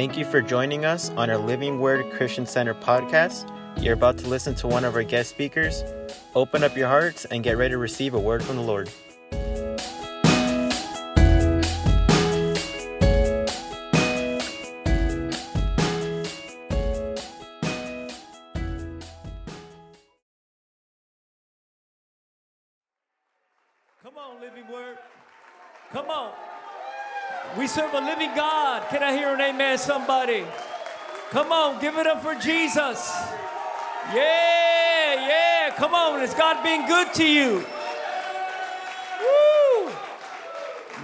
Thank you for joining us on our Living Word Christian Center podcast. You're about to listen to one of our guest speakers. Open up your hearts and get ready to receive a word from the Lord. Come on, living word. Come on. We serve a living God. Can I hear an amen, somebody? Come on, give it up for Jesus. Yeah, yeah. Come on, is God being good to you? Woo!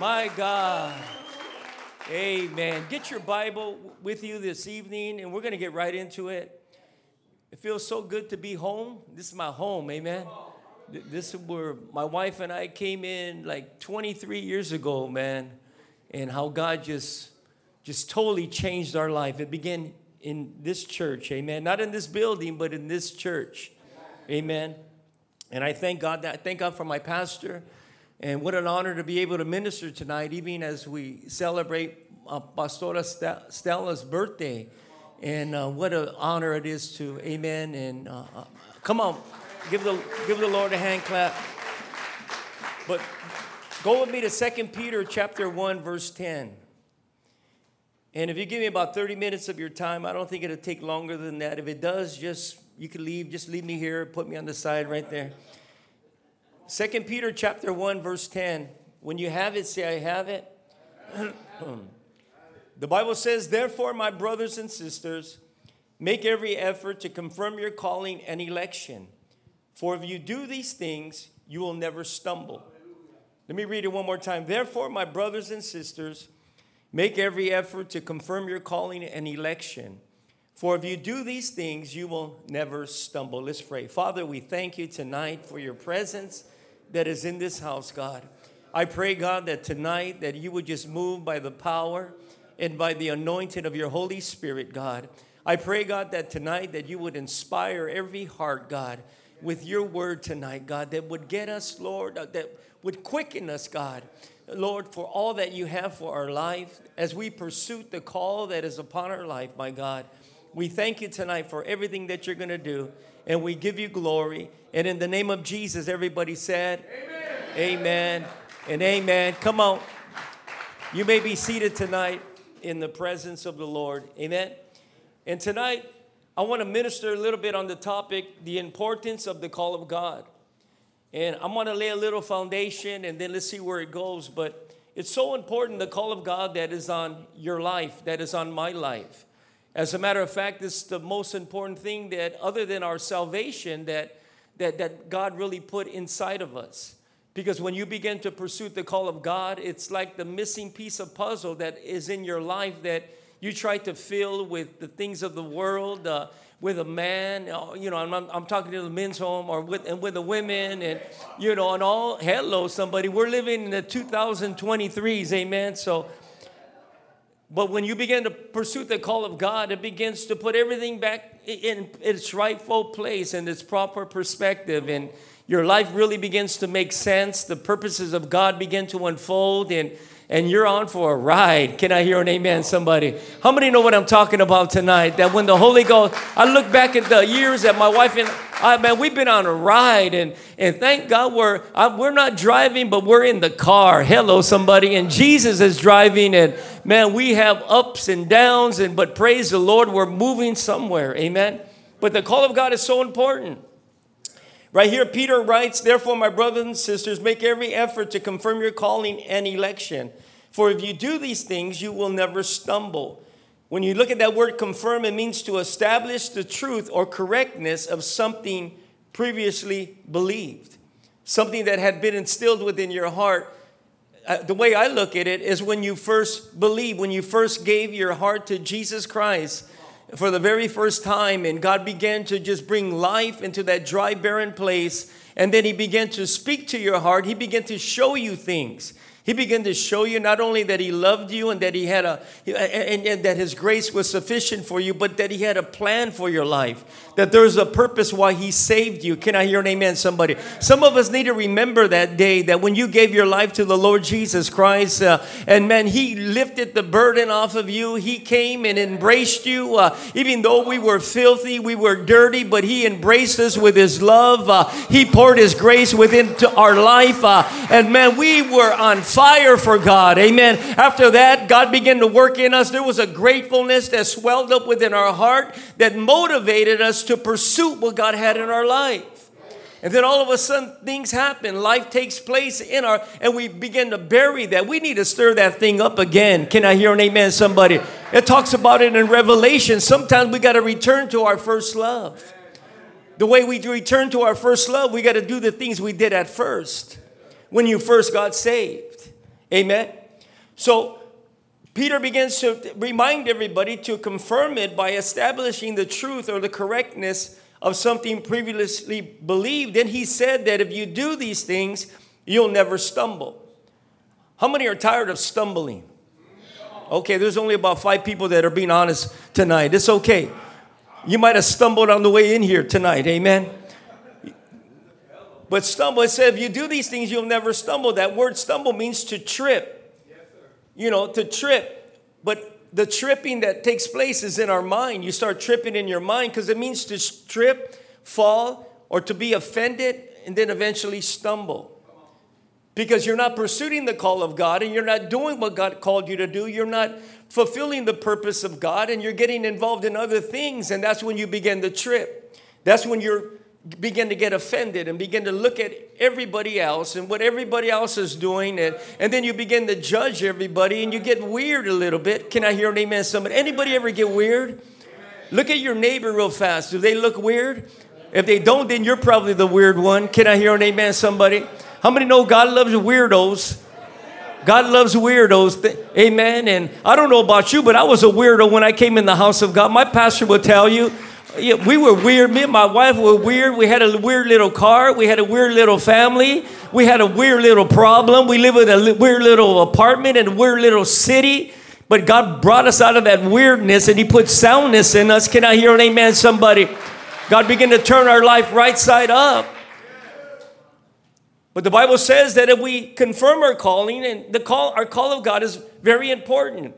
My God. Amen. Get your Bible with you this evening, and we're going to get right into it. It feels so good to be home. This is my home, amen. This is where my wife and I came in like 23 years ago, man, and how God just just totally changed our life. It began in this church, amen. Not in this building, but in this church, amen. And I thank God that I thank God for my pastor, and what an honor to be able to minister tonight, even as we celebrate uh, Pastora Stella's birthday. And uh, what an honor it is to, amen. And uh, uh, come on, give the, give the Lord a hand clap. But go with me to 2 Peter chapter 1, verse 10. And if you give me about 30 minutes of your time, I don't think it'll take longer than that. If it does, just you can leave, just leave me here, put me on the side right there. 2 Peter chapter 1, verse 10. When you have it, say, I have it. the Bible says, Therefore, my brothers and sisters, make every effort to confirm your calling and election. For if you do these things, you will never stumble. Let me read it one more time. Therefore, my brothers and sisters, make every effort to confirm your calling and election. For if you do these things, you will never stumble. Let's pray. Father, we thank you tonight for your presence that is in this house, God. I pray, God, that tonight that you would just move by the power and by the anointing of your Holy Spirit, God. I pray, God, that tonight that you would inspire every heart, God, with your word tonight, God, that would get us, Lord, uh, that would quicken us, God. Lord, for all that you have for our life as we pursue the call that is upon our life, my God. We thank you tonight for everything that you're going to do, and we give you glory. And in the name of Jesus, everybody said, Amen, amen and amen. Come on. You may be seated tonight in the presence of the Lord. Amen. And tonight, I want to minister a little bit on the topic the importance of the call of God. And I'm going to lay a little foundation and then let's see where it goes. But it's so important the call of God that is on your life, that is on my life. As a matter of fact, it's the most important thing that, other than our salvation, that, that, that God really put inside of us. Because when you begin to pursue the call of God, it's like the missing piece of puzzle that is in your life that you try to fill with the things of the world, uh, with a man, uh, you know, I'm, I'm talking to the men's home or with, and with the women and, you know, and all, hello, somebody. We're living in the 2023s, amen? So, but when you begin to pursue the call of God, it begins to put everything back in its rightful place and its proper perspective. And your life really begins to make sense. The purposes of God begin to unfold, and, and you're on for a ride. Can I hear an amen, somebody? How many know what I'm talking about tonight? That when the Holy Ghost, I look back at the years that my wife and I, man, we've been on a ride, and, and thank God we're, I, we're not driving, but we're in the car. Hello, somebody. And Jesus is driving, and man, we have ups and downs, and but praise the Lord, we're moving somewhere. Amen. But the call of God is so important. Right here, Peter writes, Therefore, my brothers and sisters, make every effort to confirm your calling and election. For if you do these things, you will never stumble. When you look at that word confirm, it means to establish the truth or correctness of something previously believed, something that had been instilled within your heart. Uh, the way I look at it is when you first believe, when you first gave your heart to Jesus Christ for the very first time, and God began to just bring life into that dry, barren place. And then He began to speak to your heart. He began to show you things. He began to show you not only that he loved you and that he had a and, and, that his grace was sufficient for you, but that he had a plan for your life. That there's a purpose why he saved you. Can I hear an amen, somebody? Some of us need to remember that day that when you gave your life to the Lord Jesus Christ, uh, and man, he lifted the burden off of you. He came and embraced you, uh, even though we were filthy, we were dirty, but he embraced us with his love. Uh, he poured his grace within our life, uh, and man, we were on fire for God. Amen. After that, God began to work in us. There was a gratefulness that swelled up within our heart that motivated us to pursue what God had in our life. And then all of a sudden things happen. Life takes place in our, and we begin to bury that. We need to stir that thing up again. Can I hear an amen, somebody? It talks about it in Revelation. Sometimes we got to return to our first love. The way we return to our first love, we got to do the things we did at first when you first got saved. Amen. So Peter begins to remind everybody to confirm it by establishing the truth or the correctness of something previously believed. Then he said that if you do these things, you'll never stumble. How many are tired of stumbling? Okay, there's only about five people that are being honest tonight. It's okay. You might have stumbled on the way in here tonight. Amen. But stumble, it said, if you do these things, you'll never stumble. That word stumble means to trip. Yes, you know, to trip. But the tripping that takes place is in our mind. You start tripping in your mind because it means to trip, fall, or to be offended, and then eventually stumble. Because you're not pursuing the call of God and you're not doing what God called you to do. You're not fulfilling the purpose of God and you're getting involved in other things, and that's when you begin to trip. That's when you're begin to get offended and begin to look at everybody else and what everybody else is doing and, and then you begin to judge everybody and you get weird a little bit. Can i hear an amen? Somebody anybody ever get weird? Look at your neighbor real fast. Do they look weird? If they don't then you're probably the weird one. Can i hear an amen somebody? How many know god loves weirdos? God loves weirdos. Amen. And I don't know about you, but I was a weirdo when I came in the house of God. My pastor will tell you yeah, we were weird. Me and my wife were weird. We had a weird little car. We had a weird little family. We had a weird little problem. We lived in a weird little apartment in a weird little city. But God brought us out of that weirdness and He put soundness in us. Can I hear an amen, somebody? God began to turn our life right side up. But the Bible says that if we confirm our calling, and the call, our call of God is very important.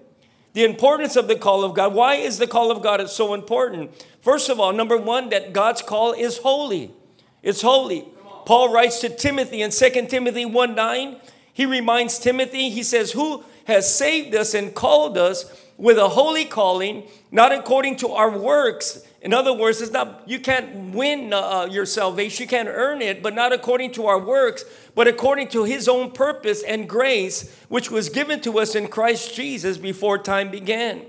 The importance of the call of God. Why is the call of God so important? First of all, number one, that God's call is holy. It's holy. Paul writes to Timothy in 2 Timothy 1 9. He reminds Timothy, he says, Who has saved us and called us with a holy calling, not according to our works. In other words, it's not you can't win uh, your salvation, you can't earn it, but not according to our works, but according to His own purpose and grace, which was given to us in Christ Jesus before time began.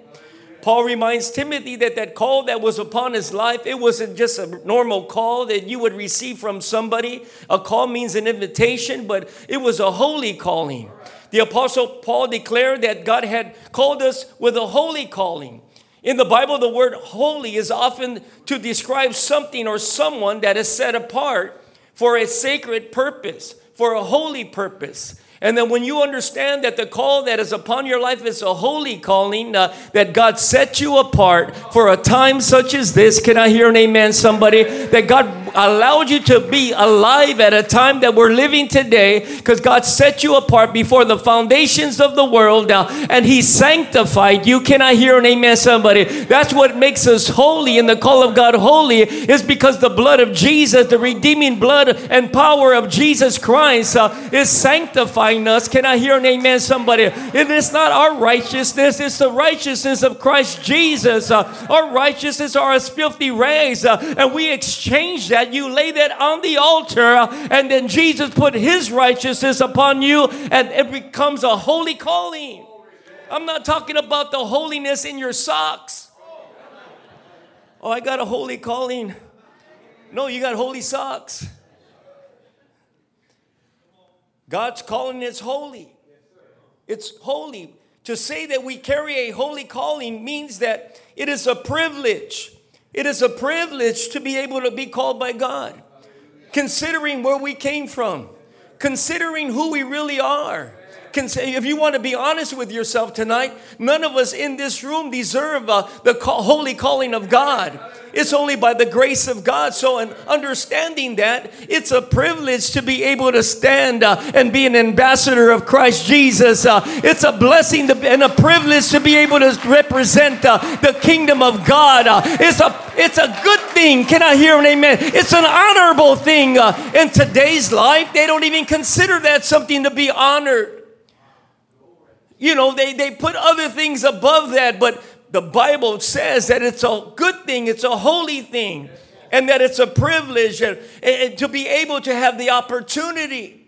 Paul reminds Timothy that that call that was upon his life, it wasn't just a normal call that you would receive from somebody. A call means an invitation, but it was a holy calling. The apostle Paul declared that God had called us with a holy calling. In the Bible, the word holy is often to describe something or someone that is set apart for a sacred purpose, for a holy purpose. And then when you understand that the call that is upon your life is a holy calling, uh, that God set you apart for a time such as this, can I hear an amen, somebody? That God allowed you to be alive at a time that we're living today because God set you apart before the foundations of the world uh, and He sanctified you. Can I hear an amen, somebody? That's what makes us holy, and the call of God holy is because the blood of Jesus, the redeeming blood and power of Jesus Christ, uh, is sanctified sanctifying us. Can I hear an amen, somebody? It is not our righteousness, it's the righteousness of Christ Jesus. Uh, our righteousness are as filthy rags, uh, and we exchange that. You lay that on the altar, uh, and then Jesus put his righteousness upon you, and it becomes a holy calling. I'm not talking about the holiness in your socks. Oh, I got a holy calling. No, you got holy socks. God's calling is holy. It's holy. To say that we carry a holy calling means that it is a privilege. It is a privilege to be able to be called by God. Considering where we came from, considering who we really are, if you want to be honest with yourself tonight, none of us in this room deserve uh, the call, holy calling of God. It's only by the grace of God. So, in understanding that, it's a privilege to be able to stand uh, and be an ambassador of Christ Jesus. Uh, it's a blessing to, and a privilege to be able to represent uh, the kingdom of God. Uh, it's a it's a good thing. Can I hear an amen? It's an honorable thing. Uh, in today's life, they don't even consider that something to be honored. You know, they, they put other things above that, but the Bible says that it's a good thing, it's a holy thing, and that it's a privilege and, and to be able to have the opportunity,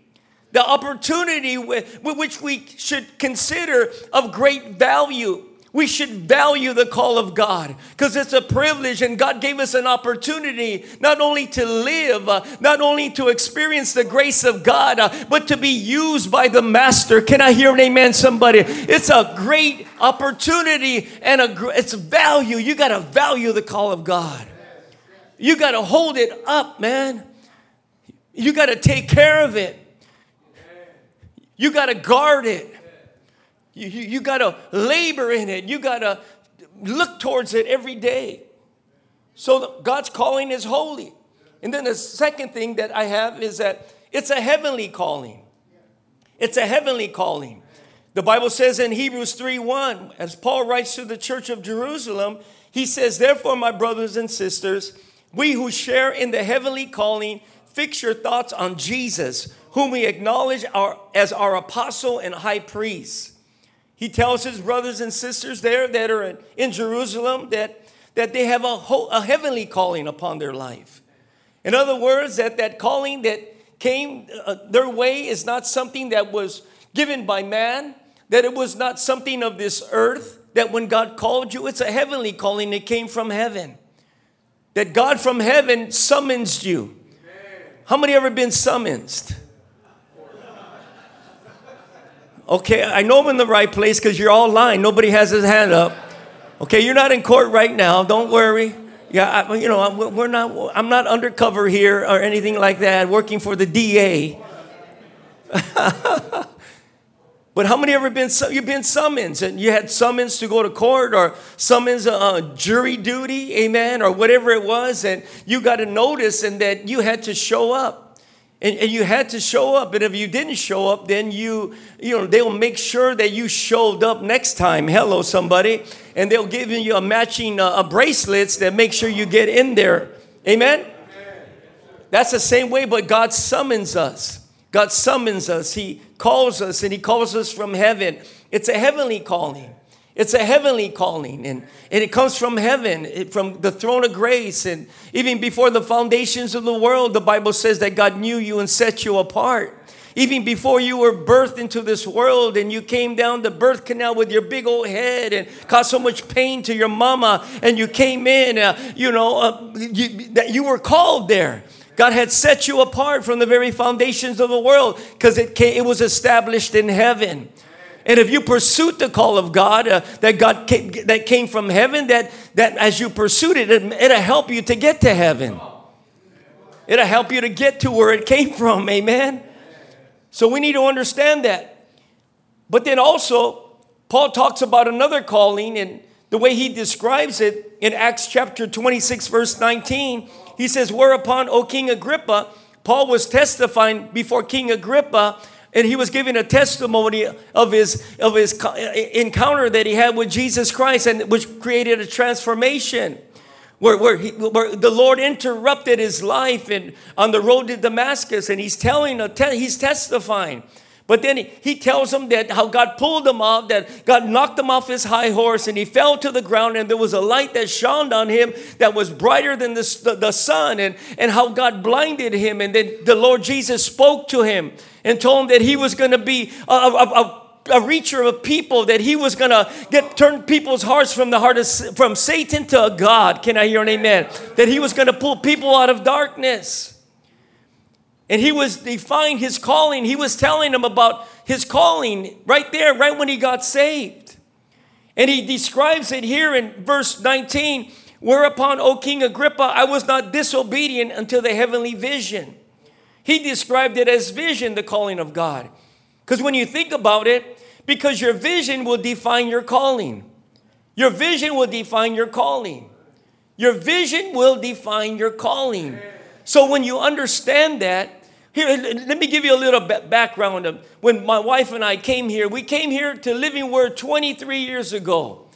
the opportunity with, with which we should consider of great value we should value the call of God because it's a privilege, and God gave us an opportunity not only to live, uh, not only to experience the grace of God, uh, but to be used by the Master. Can I hear an amen, somebody? It's a great opportunity and a, it's value. You got to value the call of God. You got to hold it up, man. You got to take care of it. You got to guard it. You, you, you got to labor in it. You got to look towards it every day. So God's calling is holy. And then the second thing that I have is that it's a heavenly calling. It's a heavenly calling. The Bible says in Hebrews 3 1, as Paul writes to the church of Jerusalem, he says, Therefore, my brothers and sisters, we who share in the heavenly calling, fix your thoughts on Jesus, whom we acknowledge our, as our apostle and high priest he tells his brothers and sisters there that are in, in Jerusalem that, that they have a, whole, a heavenly calling upon their life. In other words, that that calling that came uh, their way is not something that was given by man, that it was not something of this earth, that when God called you, it's a heavenly calling that came from heaven. That God from heaven summons you. How many ever been summoned? Okay, I know I'm in the right place because you're all lying. Nobody has his hand up. Okay, you're not in court right now. Don't worry. Yeah, I, you know, we're not. I'm not undercover here or anything like that. Working for the DA. but how many ever been you've been summons and you had summons to go to court or summons uh, jury duty, amen, or whatever it was, and you got a notice and that you had to show up and, and you had to show up. And if you didn't show up, then you, you know, they'll make sure that you showed up next time. Hello, somebody. And they'll give you a matching uh, bracelets that make sure you get in there. Amen? That's the same way, but God summons us. God summons us. He calls us, and He calls us from heaven. It's a heavenly calling. It's a heavenly calling, and, and it comes from heaven, it, from the throne of grace. And even before the foundations of the world, the Bible says that God knew you and set you apart. Even before you were birthed into this world and you came down the birth canal with your big old head and caused so much pain to your mama, and you came in, uh, you know, uh, you, that you were called there. God had set you apart from the very foundations of the world because it, it was established in heaven. And if you pursued the call of God uh, that God came, that came from heaven, that, that as you pursued it, it, it'll help you to get to heaven. It'll help you to get to where it came from. Amen. So we need to understand that. But then also, Paul talks about another calling, and the way he describes it in Acts chapter 26, verse 19, he says, Whereupon, O King Agrippa, Paul was testifying before King Agrippa and he was giving a testimony of his of his uh, encounter that he had with Jesus Christ and which created a transformation where, where, he, where the Lord interrupted his life and on the road to Damascus and he's telling he's testifying but then he, he tells him that how God pulled him off, that God knocked him off his high horse, and he fell to the ground, and there was a light that shone on him that was brighter than the, the, the sun, and, and how God blinded him. And then the Lord Jesus spoke to him and told him that he was going to be a, a, a a reacher of people that he was gonna get turn people's hearts from the heart of from Satan to a God. Can I hear an amen? That he was gonna pull people out of darkness. And he was defining his calling. He was telling them about his calling right there, right when he got saved. And he describes it here in verse 19 Whereupon, O King Agrippa, I was not disobedient until the heavenly vision. He described it as vision, the calling of God. Because when you think about it, because your vision will define your calling. Your vision will define your calling. Your vision will define your calling. So when you understand that, here, let me give you a little background. When my wife and I came here, we came here to Living Word 23 years ago.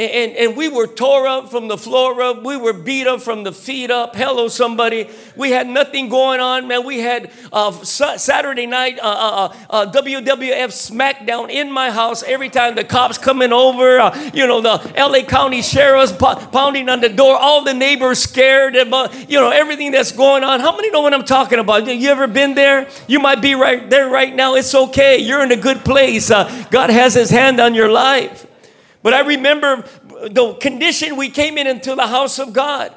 And, and, we were tore up from the floor up. We were beat up from the feet up. Hello, somebody. We had nothing going on, man. We had uh, Saturday night uh, uh, uh WWF SmackDown in my house every time the cops coming over. Uh, you know, the LA County sheriffs pounding on the door. All the neighbors scared about, you know, everything that's going on. How many know what I'm talking about? You ever been there? You might be right there right now. It's okay. You're in a good place. Uh, God has his hand on your life. But I remember the condition we came in into the house of God.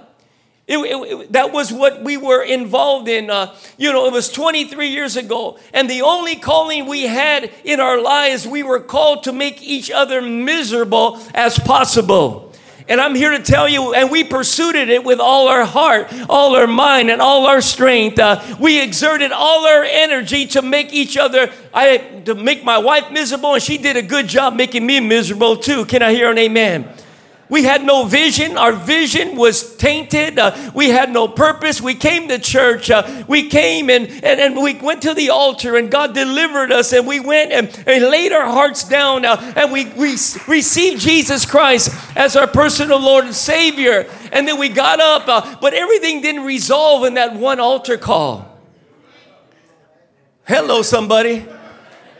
It, it, it, that was what we were involved in. Uh, you know, it was 23 years ago. And the only calling we had in our lives, we were called to make each other miserable as possible. And I'm here to tell you, and we pursued it with all our heart, all our mind, and all our strength. Uh, we exerted all our energy to make each other, I to make my wife miserable, and she did a good job making me miserable too. Can I hear an amen? We had no vision. Our vision was tainted. Uh, we had no purpose. We came to church. Uh, we came and, and, and we went to the altar and God delivered us and we went and, and laid our hearts down uh, and we, we received Jesus Christ as our personal Lord and Savior. And then we got up, uh, but everything didn't resolve in that one altar call. Hello, somebody.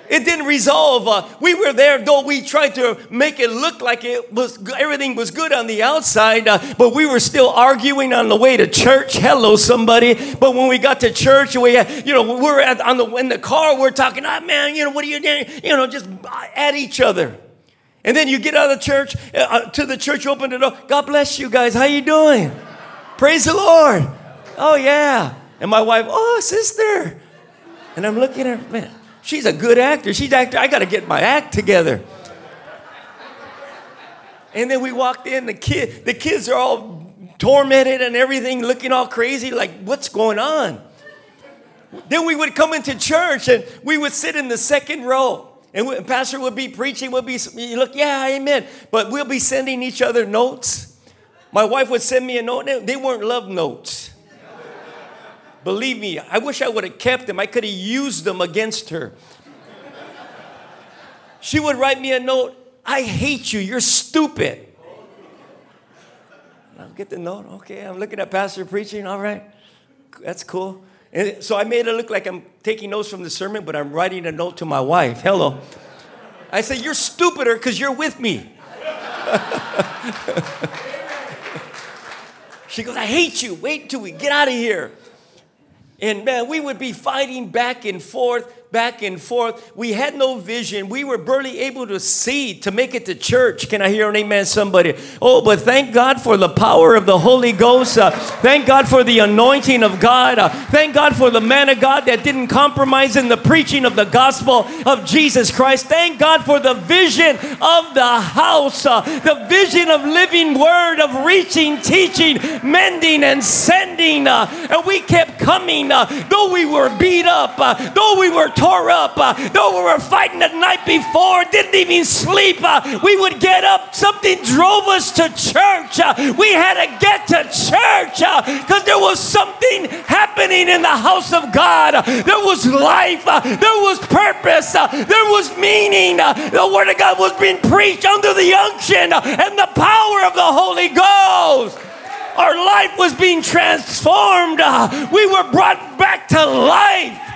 It didn't resolve. Uh, we were there, though we tried to make it look like it was everything was good on the outside, uh, but we were still arguing on the way to church. Hello, somebody. But when we got to church, we, had, you know, we're at, on the in the car. We're talking, ah, man, you know, what are you doing? You know, just at each other. And then you get out of the church uh, uh to the church, open the door. God bless you guys. How you doing? Praise the Lord. Oh yeah. And my wife, oh sister. And I'm looking at her, man. She's a good actor. She's actor. I got to get my act together. And then we walked in. The kid, the kids are all tormented and everything, looking all crazy. Like, what's going on? Then we would come into church and we would sit in the second row. And we, pastor would be preaching, We'd be look, yeah, amen. But we'll be sending each other notes. My wife would send me a note. They weren't love notes. Believe me, I wish I would have kept them. I could have used them against her. She would write me a note I hate you. You're stupid. I'll get the note. Okay, I'm looking at Pastor preaching. All right, that's cool. And so I made it look like I'm taking notes from the sermon, but I'm writing a note to my wife. Hello. I say, You're stupider because you're with me. she goes, I hate you. Wait till we get out of here. And man, we would be fighting back and forth back and forth. We had no vision. We were barely able to see to make it to church. Can I hear an amen, somebody? Oh, but thank God for the power of the Holy Ghost. Uh, thank God for the anointing of God. Uh, thank God for the man of God that didn't compromise in the preaching of the gospel of Jesus Christ. Thank God for the vision of the house, uh, the vision of living word, of reaching, teaching, mending, and sending. Uh, and we kept coming, uh, though we were beat up, uh, though we were tore up. Uh, though we were fighting the night before, didn't even sleep, uh, we would get up. Something drove us to church. Uh, we had to get to church because there was something happening in the house of God. There was life, there was purpose, there was meaning. the Word of God was being preached under the unction and the power of the Holy Ghost our life was being transformed. We were brought back to life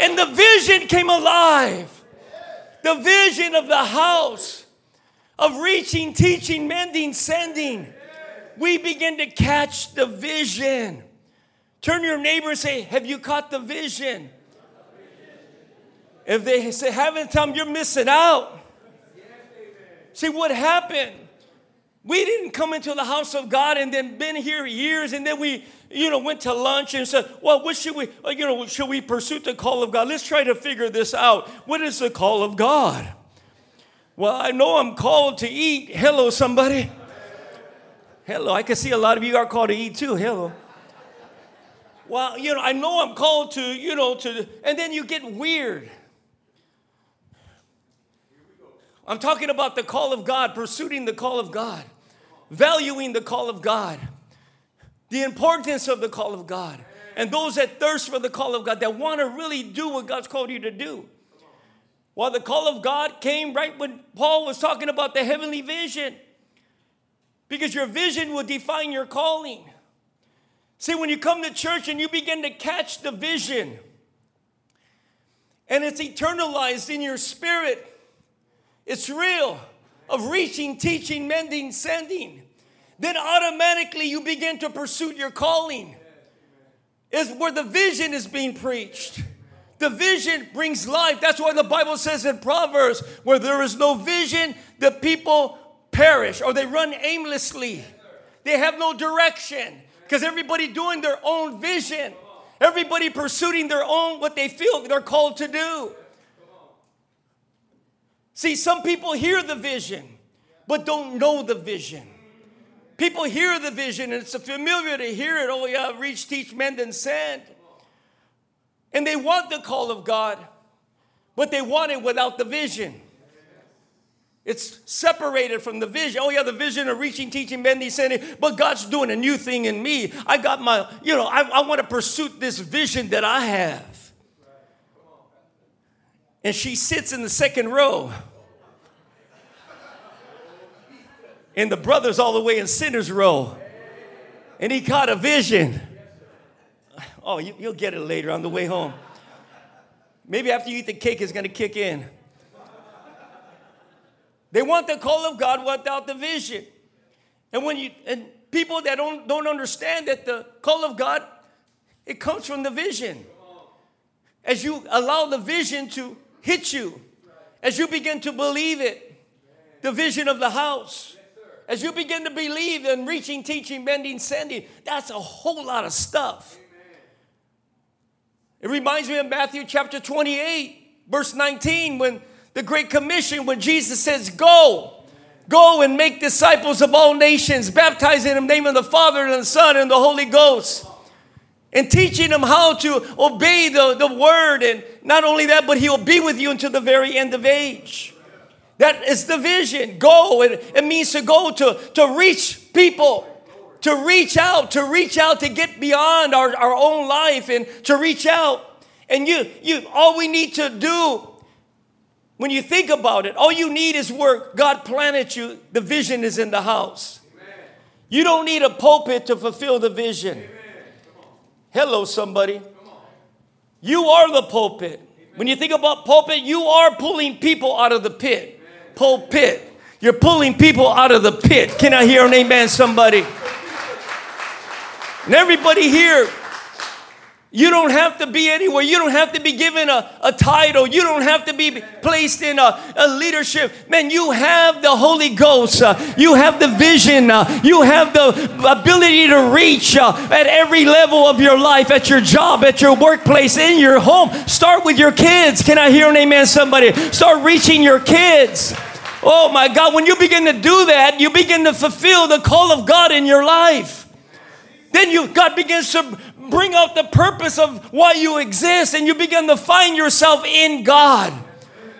and the vision came alive. The vision of the house of reaching, teaching, mending, sending. We begin to catch the vision. Turn your neighbor and say, Have you caught the vision? If they say, haven't, tell them you're missing out. See what happened? We didn't come into the house of God and then been here years and then we you know, went to lunch and said, well, what should we, uh, you know, should we pursue the call of God? Let's try to figure this out. What is the call of God? Well, I know I'm called to eat. Hello, somebody. Hello. I can see a lot of you are called to eat too. Hello. Well, you know, I know I'm called to, you know, to, and then you get weird. I'm talking about the call of God, pursuing the call of God, valuing the call of God, the importance of the call of God, and those that thirst for the call of God, that want to really do what God's called you to do. While the call of God came right when Paul was talking about the heavenly vision, because your vision will define your calling. See, when you come to church and you begin to catch the vision, and it's eternalized in your spirit, it's real of reaching, teaching, mending, sending, then automatically you begin to pursue your calling. Is where the vision is being preached. The vision brings life. That's why the Bible says in Proverbs, where there is no vision, the people perish or they run aimlessly. They have no direction because everybody doing their own vision. Everybody pursuing their own what they feel they're called to do. See, some people hear the vision, but don't know the vision. People hear the vision, and it's familiar to hear it. Oh, yeah, reach, teach, mend, and send. And they want the call of God, but they want it without the vision. It's separated from the vision. Oh, yeah, the vision of reaching, teaching, mending, sending, but God's doing a new thing in me. I got my, you know, I, I want to pursue this vision that I have and she sits in the second row. And the brother's all the way in sinner's row. And he caught a vision. Oh, you, will get it later on the way home. Maybe after you eat the cake, it's to kick in. They want the call of God without the vision. And when you and people that don't, don't understand that the call of God, it comes from the vision. As you allow the vision to hit you as you begin to believe it. The vision of the house. As you begin to believe in reaching, teaching, mending, sending, that's a whole lot of stuff. It reminds me of Matthew chapter 28, verse 19, when the Great Commission, when Jesus says, Go, go and make disciples of all nations, baptizing in the name of the Father and the Son and the Holy Ghost and teaching them how to obey the, the word. And not only that, but he'll be with you until the very end of age. That is the vision. Go. It, it means to go to, to reach people, to reach out, to reach out, to get beyond our, our own life and to reach out. And you, you, all we need to do when you think about it, all you need is work. God planted you. The vision is in the house. You don't need a pulpit to fulfill the vision. Hello, somebody. You are the pulpit. When you think about pulpit, you are pulling people out of the pit. Pulpit. You're pulling people out of the pit. Can I hear an amen, somebody? And everybody here you don't have to be anywhere. You don't have to be given a, a title. You don't have to be placed in a, a leadership. Man, you have the Holy Ghost. Uh, you have the vision. Uh, you have the ability to reach uh, at every level of your life, at your job, at your workplace, in your home. Start with your kids. Can I hear an amen, somebody? Start reaching your kids. Oh my God, when you begin to do that, you begin to fulfill the call of God in your life. Then you God begins to bring out the purpose of why you exist and you begin to find yourself in God.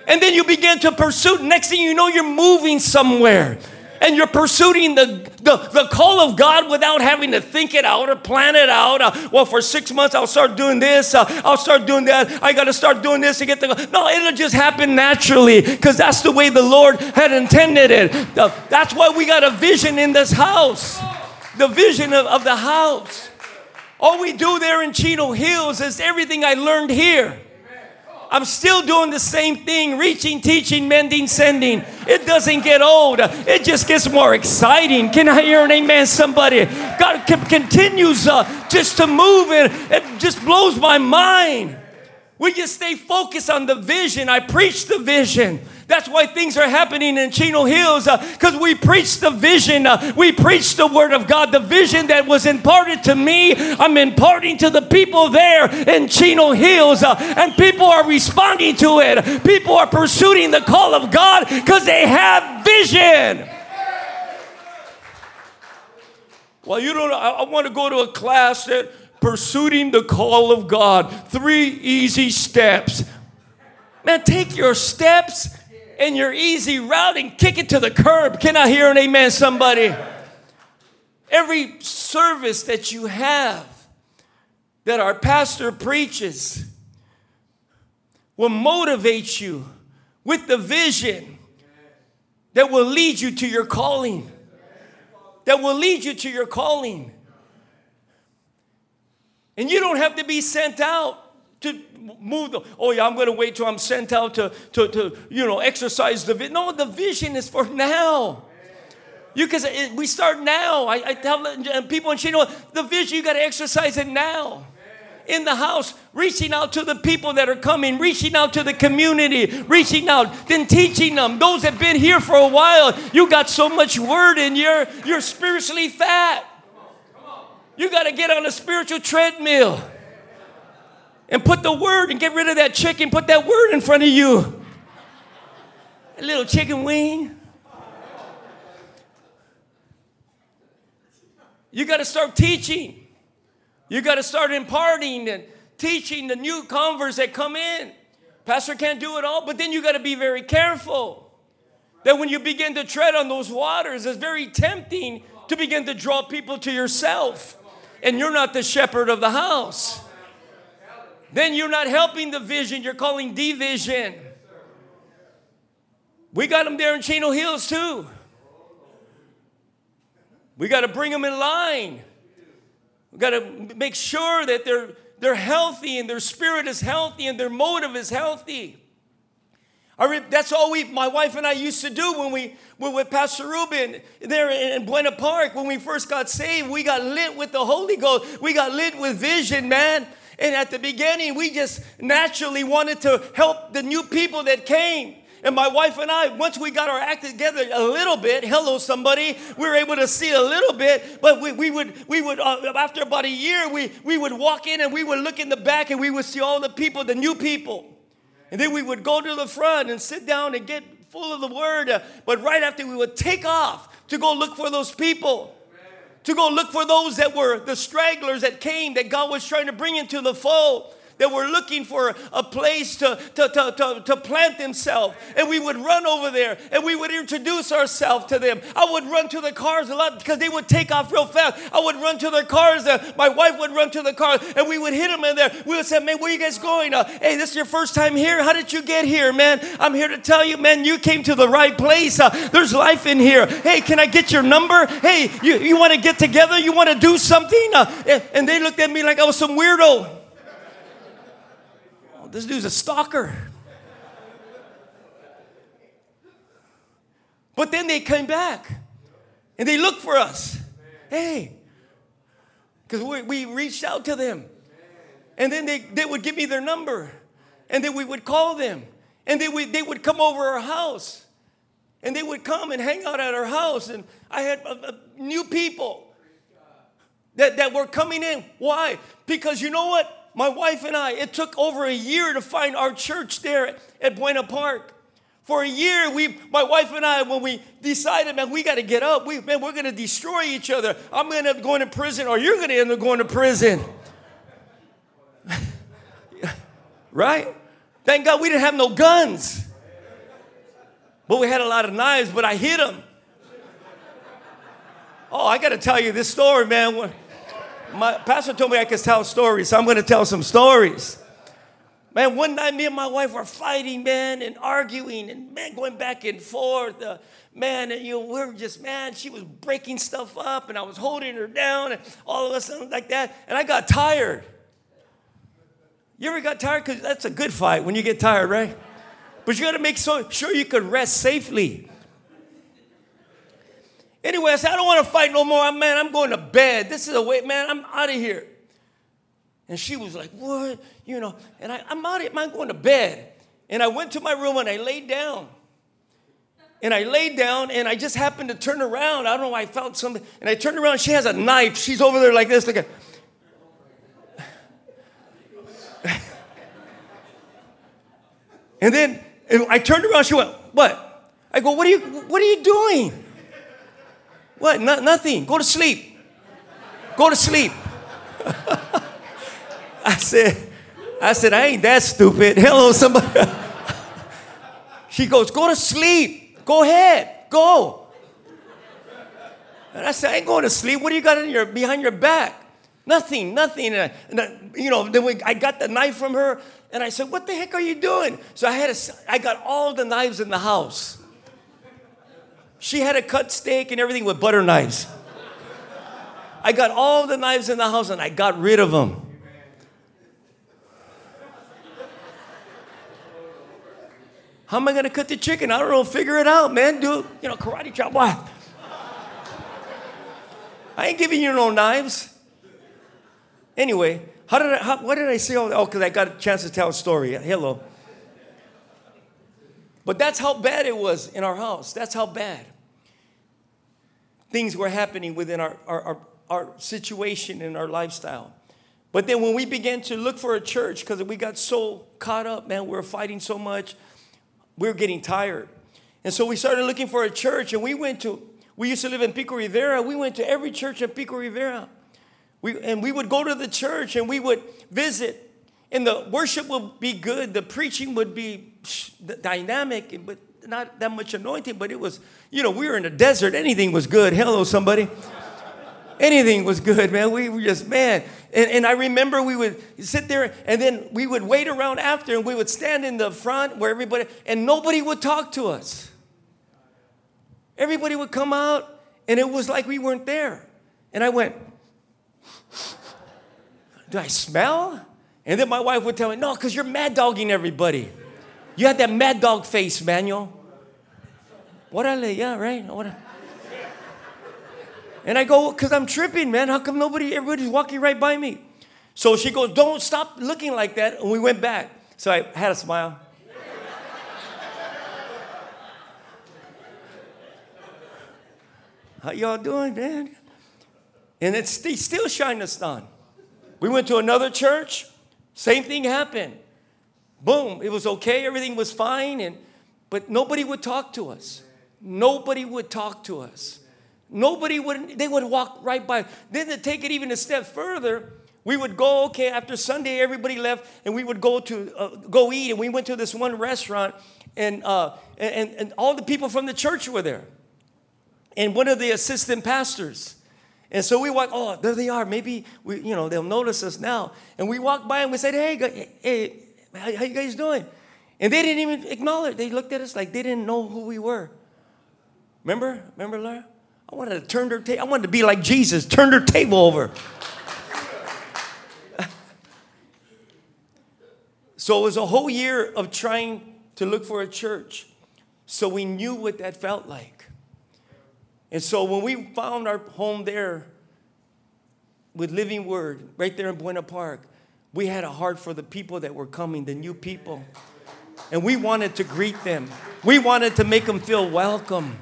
And then you begin to pursue. Next thing you know, you're moving somewhere and you're pursuing the, the, the call of God without having to think it out or plan it out. Uh, well, for six months, I'll start doing this, uh, I'll start doing that. I got to start doing this to get the. No, it'll just happen naturally because that's the way the Lord had intended it. Uh, that's why we got a vision in this house the vision of, of the house. All we do there in Chino Hills is everything I learned here. I'm still doing the same thing reaching, teaching, mending, sending. It doesn't get old, it just gets more exciting. Can I hear an amen, somebody? God continues uh, just to move, and it just blows my mind. We just stay focused on the vision. I preach the vision. That's why things are happening in Chino Hills because uh, we preach the vision. Uh, we preach the word of God. The vision that was imparted to me, I'm imparting to the people there in Chino Hills. Uh, and people are responding to it. People are pursuing the call of God because they have vision. Well, you don't, I, I want to go to a class that pursuing the call of God. Three easy steps. Man, take your steps and your easy route and kick it to the curb. Can I hear an amen, somebody? Every service that you have, that our pastor preaches, will motivate you with the vision that will lead you to your calling. That will lead you to your calling. And you don't have to be sent out move the, oh yeah, I'm going to wait till I'm sent out to, to, to you know, exercise the vision. No, the vision is for now. You because we start now. I, I tell people in Chino, the vision, you got to exercise it now in the house, reaching out to the people that are coming, reaching out to the community, reaching out, then teaching them. Those that have been here for a while, you got so much word in you, you're spiritually fat. You got to get on a spiritual treadmill and put the word and get rid of that chicken, put that word in front of you. A little chicken wing. You got to start teaching. You got to start imparting and teaching the new converts that come in. Pastor can't do it all, but then you got to be very careful that when you begin to tread on those waters, it's very tempting to begin to draw people to yourself, and you're not the shepherd of the house. Then you're not helping the vision, you're calling division. We got them there in Chino Hills too. We got to bring them in line. We've got to make sure that they're, they're healthy and their spirit is healthy and their motive is healthy. I re- that's all we, my wife and I used to do when we were with Pastor Ruben there in Buena Park. When we first got saved, we got lit with the Holy Ghost. We got lit with vision, man. And at the beginning, we just naturally wanted to help the new people that came. And my wife and I, once we got our act together a little bit, hello somebody, we were able to see a little bit. But we, we would, we would uh, after about a year, we, we would walk in and we would look in the back and we would see all the people, the new people. And then we would go to the front and sit down and get full of the word. Uh, but right after we would take off to go look for those people to go look for those that were the stragglers that came that God was trying to bring into the fold that were looking for a place to, to, to, to, to plant themselves. And we would run over there and we would introduce ourselves to them. I would run to the cars a lot because they would take off real fast. I would run to their cars. Uh, my wife would run to the car and we would hit them in there. We would say, Man, where you guys going? Uh, hey, this is your first time here? How did you get here, man? I'm here to tell you, man, you came to the right place. Uh, there's life in here. Hey, can I get your number? Hey, you, you want to get together? You want to do something? Uh, and, and they looked at me like I was some weirdo this dude's a stalker. But then they came back and they looked for us. Hey, because we, we reached out to them. And then they, they would give me their number. And then we would call them. And then we, they would come over our house. And they would come and hang out at our house. And I had uh, new people that, that were coming in. Why? Because you know what? My wife and I, it took over a year to find our church there at Buena Park. For a year, we, my wife and I, when we decided, man, we got to get up. We, man, we're going to destroy each other. I'm going to end up going to prison, or you're going to end up going to prison. right? Thank God we didn't have no guns. But we had a lot of knives, but I hit them. Oh, I got to tell you this story, man my pastor told me I could tell stories, so I'm going to tell some stories. Man, one night me and my wife were fighting, man, and arguing, and man, going back and forth. Uh, man, and, you know, we were just, man, she was breaking stuff up, and I was holding her down, and all of a sudden like that, and I got tired. You ever got tired? Because that's a good fight when you get tired, right? But you got to make so, sure you could rest safely. Anyway, I said, I don't want to fight no more. Man, I'm going to bed. This is a way, man, I'm out of here. And she was like, What? You know, and I, I'm out of here, I'm going to bed. And I went to my room and I laid down. And I laid down and I just happened to turn around. I don't know, I felt something. And I turned around, she has a knife. She's over there like this, like a. and then I turned around, she went, What? I go, What are you, what are you doing? What? No, nothing. Go to sleep. Go to sleep. I said, I said, I ain't that stupid. Hello, somebody. She goes, Go to sleep. Go ahead. Go. And I said, I ain't going to sleep. What do you got in your behind your back? Nothing, nothing. And I, and I, you know, then we, I got the knife from her, and I said, "What the heck are you doing?" So I had a, I got all the knives in the house. She had a cut steak and everything with butter knives. I got all the knives in the house, and I got rid of them. How am I gonna cut the chicken? I don't know. Figure it out, man. Do you know karate chop? What? I ain't giving you no knives. Anyway, how did I, how, what did I say? Oh, because I got a chance to tell a story. Hello. But that's how bad it was in our house. That's how bad. Things were happening within our, our, our, our situation and our lifestyle. But then when we began to look for a church, because we got so caught up, man, we were fighting so much, we were getting tired. And so we started looking for a church, and we went to, we used to live in Pico Rivera. We went to every church in Pico Rivera. We, and we would go to the church and we would visit, and the worship would be good, the preaching would be dynamic, but not that much anointing, but it was, you know, we were in the desert, anything was good. Hello, somebody. anything was good, man. We were just, man. And, and I remember we would sit there and then we would wait around after and we would stand in the front where everybody, and nobody would talk to us. Everybody would come out and it was like we weren't there. And I went, do I smell? And then my wife would tell me, no, because you're mad dogging everybody. You had that mad dog face, Manuel. What I lay, yeah, right? What and I go, because I'm tripping, man. How come nobody, everybody's walking right by me? So she goes, don't stop looking like that. And we went back. So I had a smile. How y'all doing, man? And it's still shining us on. We went to another church, same thing happened. Boom, it was okay, everything was fine, and but nobody would talk to us. Nobody would talk to us. Nobody would, they would walk right by. Then to take it even a step further, we would go, okay, after Sunday, everybody left, and we would go to uh, go eat, and we went to this one restaurant, and, uh, and, and all the people from the church were there. And one of the assistant pastors, and so we walk, oh, there they are. Maybe we, you know, they'll notice us now. And we walk by and we said, hey, hey, how, how you guys doing? And they didn't even acknowledge. They looked at us like they didn't know who we were. Remember? Remember, Laura? I wanted to turn their table. I wanted to be like Jesus, turn their table over. so it was a whole year of trying to look for a church. So we knew what that felt like. And so when we found our home there with Living Word, right there in Buena Park, we had a heart for the people that were coming, the new people. And we wanted to greet them. We wanted to make them feel welcome.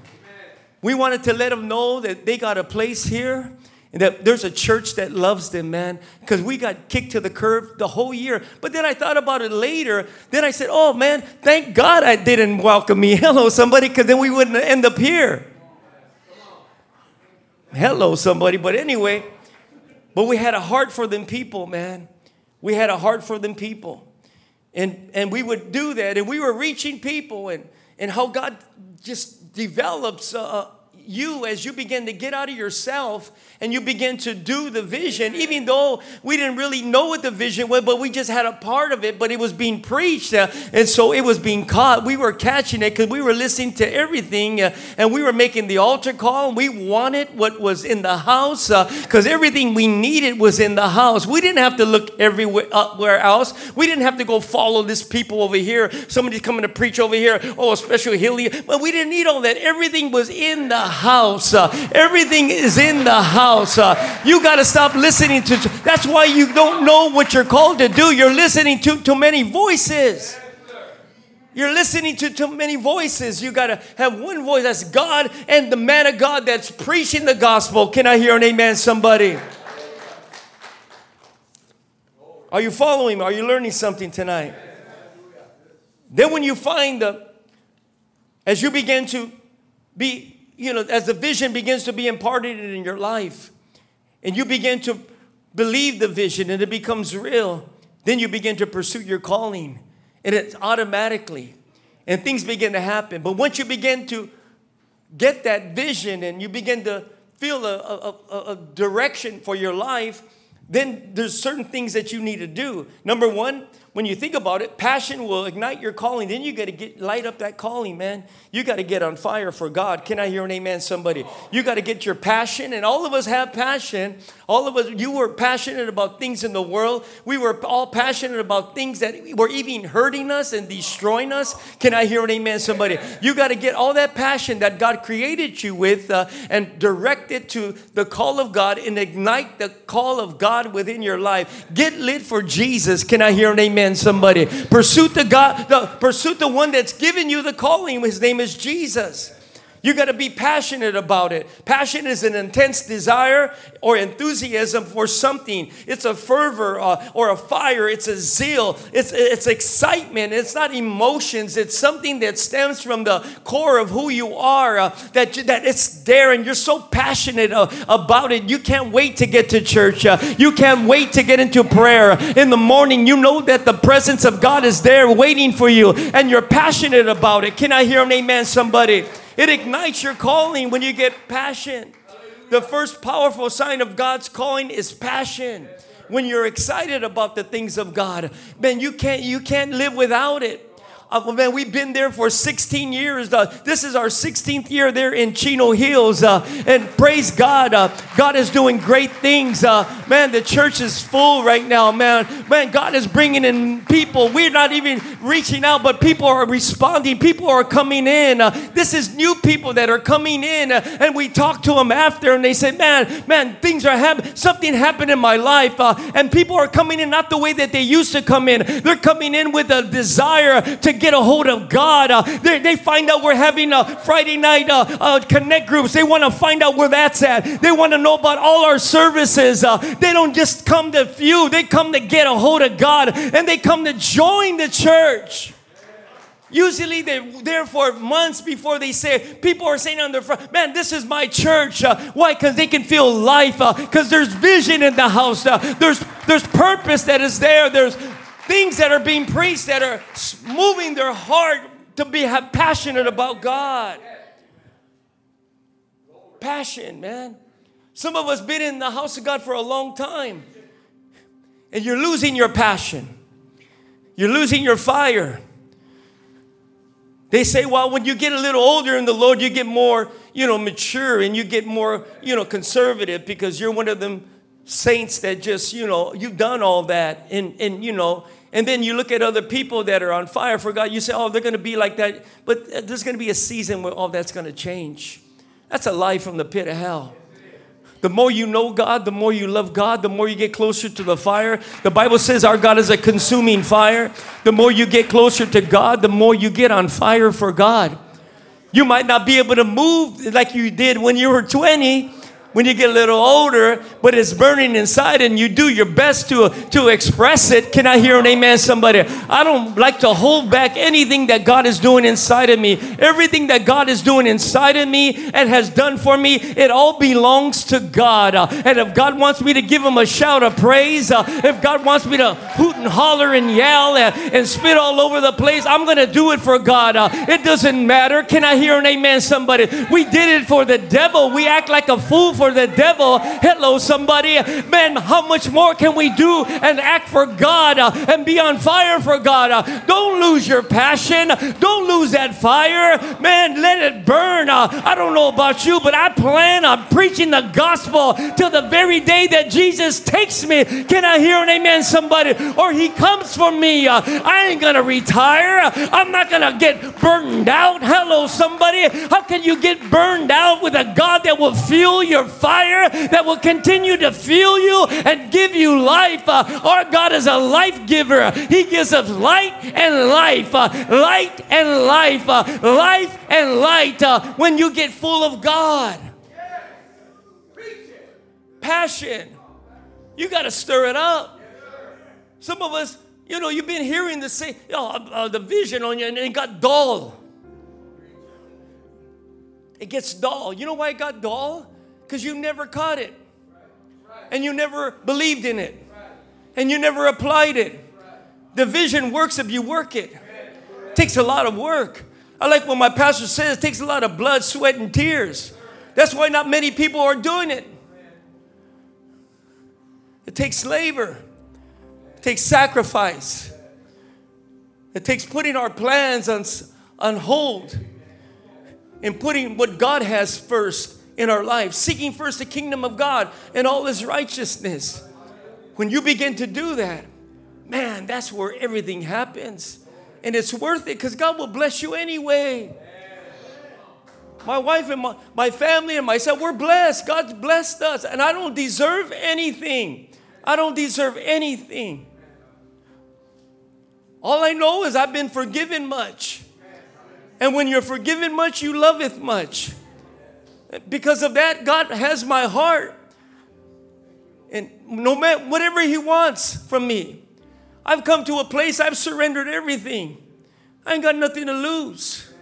We wanted to let them know that they got a place here and that there's a church that loves them, man. Because we got kicked to the curb the whole year. But then I thought about it later. Then I said, oh, man, thank God I didn't welcome me. Hello, somebody, because then we wouldn't end up here. Hello, somebody. But anyway, but we had a heart for them people, man. We had a heart for them people. And, and we would do that. And we were reaching people and, and how God just develops you as you begin to get out of yourself and you begin to do the vision, even though we didn't really know what the vision was, but we just had a part of it, but it was being preached. Uh, and so it was being caught. We were catching it because we were listening to everything uh, and we were making the altar call. And we wanted what was in the house because uh, everything we needed was in the house. We didn't have to look everywhere else. We didn't have to go follow this people over here. Somebody's coming to preach over here. Oh, a special healing. But we didn't need all that. Everything was in the house. Uh, everything is in the house. Uh, you got to stop listening to. That's why you don't know what you're called to do. You're listening to too many voices. You're listening to too many voices. You got to have one voice that's God and the man of God that's preaching the gospel. Can I hear an amen, somebody? Are you following me? Are you learning something tonight? Then, when you find the, as you begin to be you know, as the vision begins to be imparted in your life and you begin to believe the vision and it becomes real, then you begin to pursue your calling and it's automatically. and things begin to happen. But once you begin to get that vision and you begin to feel a, a, a, direction for your life, then there's certain things that you need to do. Number one, when you think about it, passion will ignite your calling. Then you got to get light up that calling, man. You got to get on fire for God. Can I hear an amen, somebody? You got to get your passion, and all of us have passion. All of us, you were passionate about things in the world. We were all passionate about things that were even hurting us and destroying us. Can I hear an amen, somebody? You got to get all that passion that God created you with uh, and direct it to the call of God and ignite the call of God within your life. Get lit for Jesus. Can I hear an amen? Somebody. Pursue the God, the pursue the one that's given you the calling. His name is Jesus. You got to be passionate about it. Passion is an intense desire or enthusiasm for something. It's a fervor uh, or a fire. It's a zeal. It's, it's excitement. It's not emotions. It's something that stems from the core of who you are. Uh, that, that it's there and you're so passionate uh, about it. You can't wait to get to church. Uh, you can't wait to get into prayer. In the morning, you know that the presence of God is there waiting for you and you're passionate about it. Can I hear an amen, somebody? It ignites your calling when you get passion. The first powerful sign of God's calling is passion. When you're excited about the things of God, man, you can't you can't live without it. Uh, man, we've been there for 16 years. Uh, this is our 16th year there in Chino Hills. Uh, and praise God, uh, God is doing great things. Uh, man, the church is full right now, man. Man, God is bringing in people. We're not even reaching out, but people are responding. People are coming in. Uh, this is new people that are coming in. and we talk to them after, and they say, man, man, things are happening. Something happened in my life. and people are coming in not the way that they used to come in. They're coming in with a desire to get a hold of God. Uh, they, they, find out we're having a Friday night uh, uh, connect groups. They want to find out where that's at. They want to know about all our services. Uh, they don't just come to view, they come to get a hold of God and they come to join the church. Usually they're there for months before they say, people are saying on their front, man, this is my church. Uh, why? Because they can feel life. Because uh, there's vision in the house. Uh, there's, there's purpose that is there. There's things that are being preached that are moving their heart to be passionate about God. Passion, man. Some of us been in the house of God for a long time. And you're losing your passion. You're losing your fire. They say, well, when you get a little older in the Lord, you get more, you know, mature and you get more, you know, conservative because you're one of them saints that just, you know, you've done all that. And, and, you know, and then you look at other people that are on fire for God, you say, oh, they're going to be like that. But uh, there's going to be a season where all that's going to change. That's a lie from the pit of hell. The more you know God, the more you love God, the more you get closer to the fire. The Bible says our God is a consuming fire. The more you get closer to God, the more you get on fire for God. You might not be able to move like you did when you were 20, when you get a little older, but it's burning inside and you do your best to, to express it. Can I hear an amen, somebody? I don't like to hold back anything that God is doing inside of me. Everything that God is doing inside of me and has done for me, it all belongs to God. Uh, and if God wants me to give Him a shout of praise, uh, if God wants me to hoot and holler and yell and, and spit all over the place, I'm going to do it for God. Uh, it doesn't matter. Can I hear an amen, somebody? We did it for the devil. We act like a fool for for the devil. Hello, somebody. Man, how much more can we do and act for God uh, and be on fire for God? Uh, don't lose your passion. Don't lose that fire. Man, let it burn. Uh, I don't know about you, but I plan on preaching the gospel till the very day that Jesus takes me. Can I hear an amen, somebody? Or he comes for me. I ain't going to retire. I'm not going to get burned out. Hello, somebody. How can you get burned out with a God that will fuel your fire that will continue to fuel you and give you life. Uh, our God is a life giver. He gives us light and life, uh, light and life, uh, life and light uh, when you get full of God. Passion. You got to stir it up. Some of us, you know, you've been hearing the same, oh, uh, the vision on you, and it got dull. It gets dull. You know why it got dull? Because you never caught it. And you never believed in it. And you never applied it. The vision works if you work it. It takes a lot of work. I like what my pastor says, it takes a lot of blood, sweat, and tears. That's why not many people are doing it. It takes labor, it takes sacrifice, it takes putting our plans on, on hold and putting what God has first in our life, seeking first the kingdom of God and all his righteousness. When you begin to do that, man, that's where everything happens. And it's worth it because God will bless you anyway. My wife and my, my family and myself, we're blessed. God's blessed us. And I don't deserve anything. I don't deserve anything. All I know is I've been forgiven much. And when you're forgiven much, you love it much. Because of that, God has my heart. And no matter whatever He wants from me, I've come to a place I've surrendered everything. I ain't got nothing to lose.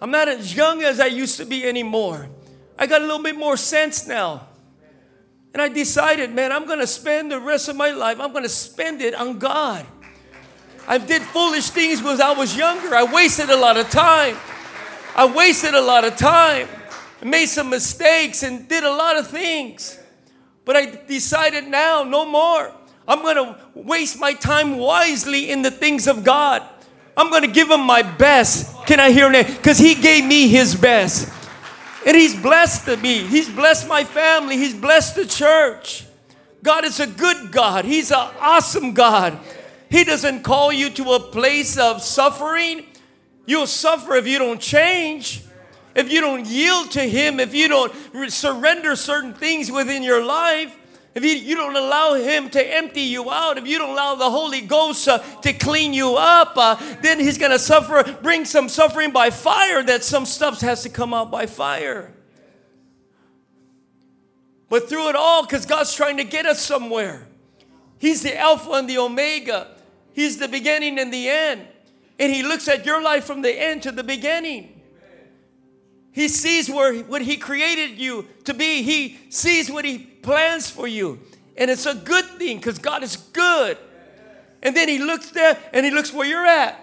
I'm not as young as I used to be anymore. I got a little bit more sense now. And I decided, man, I'm going to spend the rest of my life, I'm going to spend it on God. I did foolish things when I was younger. I wasted a lot of time. I wasted a lot of time. Made some mistakes and did a lot of things. But I decided now, no more. I'm going to waste my time wisely in the things of God. I'm going to give him my best. Can I hear that? Because he gave me his best. And he's blessed me. He's blessed my family. He's blessed the church. God is a good God. He's an awesome God. He doesn't call you to a place of suffering. You'll suffer if you don't change if you don't yield to Him, if you don't surrender certain things within your life, if you, you don't allow Him to empty you out, if you don't allow the Holy Ghost uh, to clean you up, uh, then He's going to suffer, bring some suffering by fire, that some stuff has to come out by fire. But through it all, because God's trying to get us somewhere. He's the Alpha and the Omega, He's the beginning and the end. And He looks at your life from the end to the beginning. He sees where what he created you to be. He sees what he plans for you. And it's a good thing because God is good. And then he looks there and he looks where you're at.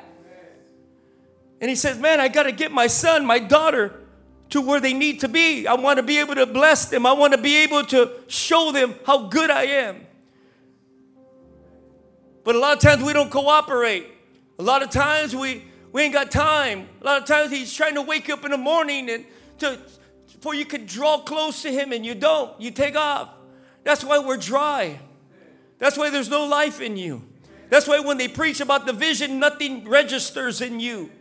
And he says, Man, I got to get my son, my daughter to where they need to be. I want to be able to bless them. I want to be able to show them how good I am. But a lot of times we don't cooperate. A lot of times we we ain't got time. A lot of times he's trying to wake you up in the morning and to for you could draw close to him and you don't. You take off. That's why we're dry. That's why there's no life in you. That's why when they preach about the vision, nothing registers in you.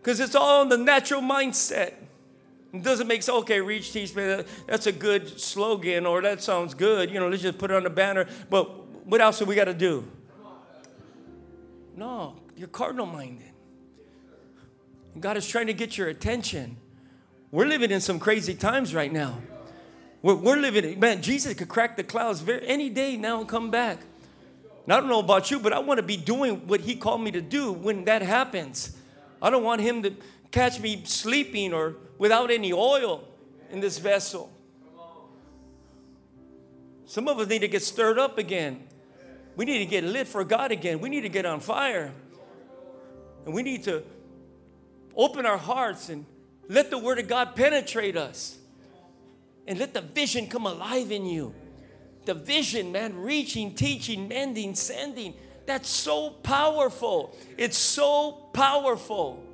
Because it's all in the natural mindset. It doesn't make sense. Okay, reach teach me. That's a good slogan, or that sounds good. You know, let's just put it on the banner. But what else do we got to do? No, you're carnal minded. God is trying to get your attention. We're living in some crazy times right now. We're, we're living, man, Jesus could crack the clouds very, any day now and come back. And I don't know about you, but I want to be doing what He called me to do when that happens. I don't want Him to catch me sleeping or without any oil in this vessel. Some of us need to get stirred up again. We need to get lit for God again. We need to get on fire. And we need to open our hearts and let the Word of God penetrate us. And let the vision come alive in you. The vision, man, reaching, teaching, mending, sending. That's so powerful. It's so powerful.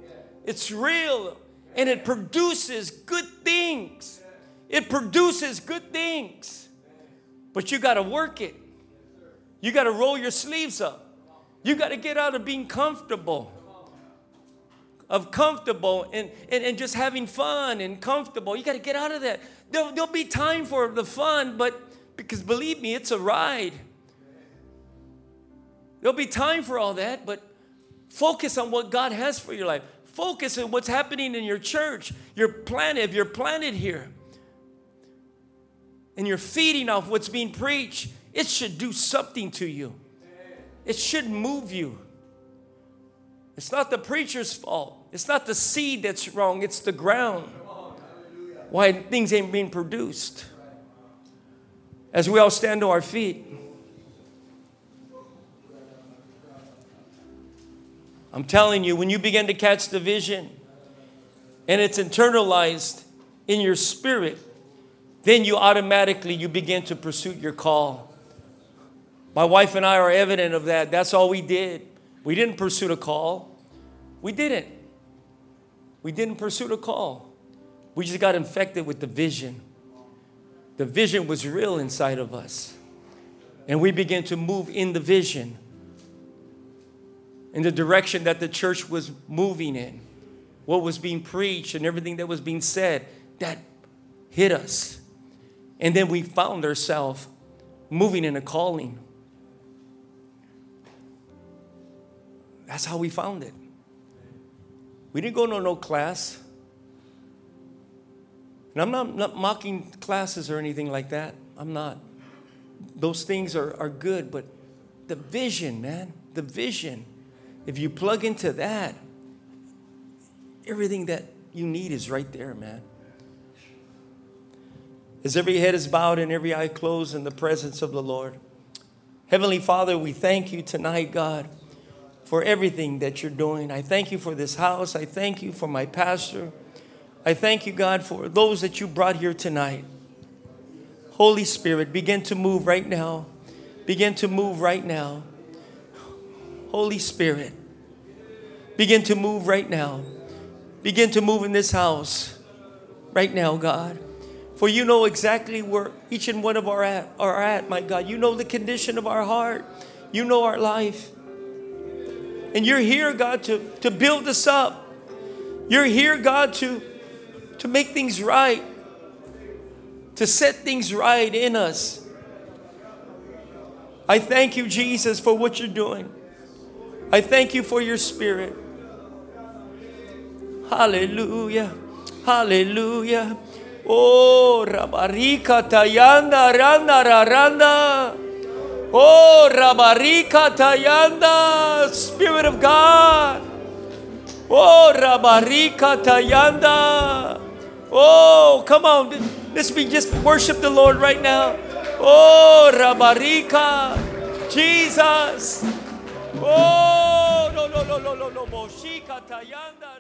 It's real. And it produces good things. It produces good things. But you got to work it. You got to roll your sleeves up. You got to get out of being comfortable of comfortable and, and, and just having fun and comfortable. You got to get out of that. There'll, there'll be time for the fun, but because believe me, it's a ride. There'll be time for all that, but focus on what God has for your life. Focus on what's happening in your church, your you're planted here. And you're feeding off what's being preached, it should do something to you. It should move you. It's not the preacher's fault. It's not the seed that's wrong, it's the ground. Why things ain't being produced. As we all stand to our feet, I'm telling you, when you begin to catch the vision and it's internalized in your spirit, then you automatically you begin to pursue your call. My wife and I are evident of that. That's all we did. We didn't pursue a call. We didn't. We didn't pursue a call. We just got infected with the vision. The vision was real inside of us. And we began to move in the vision, in the direction that the church was moving in, what was being preached and everything that was being said. That hit us. And then we found ourselves moving in a calling. That's how we found it. We didn't go to no class. And I'm not, not mocking classes or anything like that. I'm not. Those things are, are good, but the vision, man, the vision, if you plug into that, everything that you need is right there, man. As every head is bowed and every eye closed in the presence of the Lord. Heavenly Father, we thank you tonight, God, for everything that you're doing. I thank you for this house. I thank you for my pastor. I thank you, God, for those that you brought here tonight. Holy Spirit, begin to move right now. Begin to move right now. Holy Spirit, begin to move right now. Begin to move in this house right now, God. For you know exactly where each and one of our at, are at, my God. You know the condition of our heart. You know our life. And you're here, God, to, to build us up. You're here, God, to to make things right, to set things right in us. I thank you, Jesus, for what you're doing. I thank you for your spirit. Hallelujah. Hallelujah. Oh, Rabarika Tayanda Randa Randa. Oh, Rabarika Tayanda, Spirit of God. Oh, Rabarika Tayanda. Oh, come on. Let's be just worship the Lord right now. Oh, Rabarika. Jesus. Oh, no, no, no, no, no, no. Moshika Tayanda.